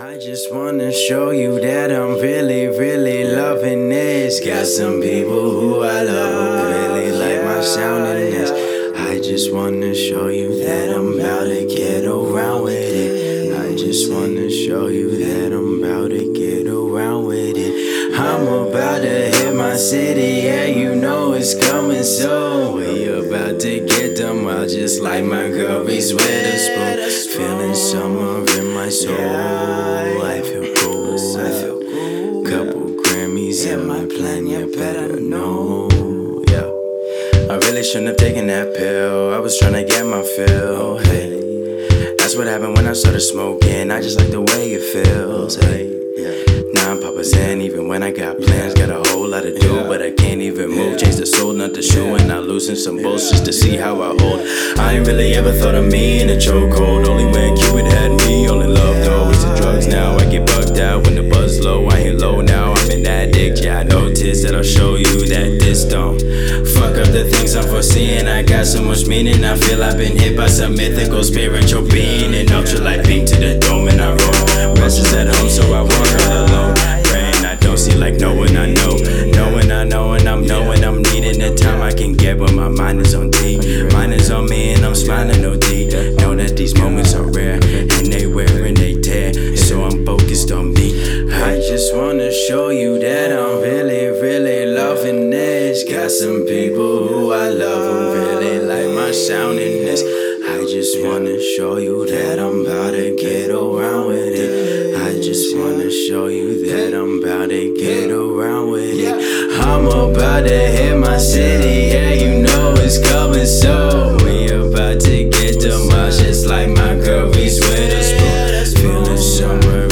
I just wanna show you that I'm really, really loving this. Got some people who I love who really like my sound in this. I just wanna show you that I'm about to get around with it. I just wanna show you that I'm about to get around with it. I'm about to hit my city, yeah, you know it's coming soon. Just like my girl Reese Witherspoon. Feeling summer in my soul. I feel cool. I feel cool. Couple Grammys in my plan, you better know. Yeah. I really shouldn't have taken that pill. I was trying to get my fill. Oh, hey, that's what happened when I started smoking. I just like the way it feels. Hey. Now I'm Papa's in, even when I got plans. Got a whole lot to some bolts just to see how I hold. I ain't really ever thought of me in a chokehold. Only when Cupid had me, only love always the drugs now. I get bugged out when the buzz low. I ain't low now, I'm an addict. Yeah, I noticed that I'll show you that this don't fuck up the things I'm foreseeing. I got so much meaning, I feel I've been hit by some mythical spiritual being. And ultralight beam to mind is on D. Mine is on me, and I'm smiling OD. Know that these moments are rare, and they wear and they tear. So I'm focused on me. I just wanna show you that I'm really, really loving this. Got some people who I love who really like my sound in this. I just wanna show you that I'm about to get around with it. I just wanna show you that I'm about to get around with it. I'm about to hit my city, It's like my girl Reese Witherspoon. Feeling somewhere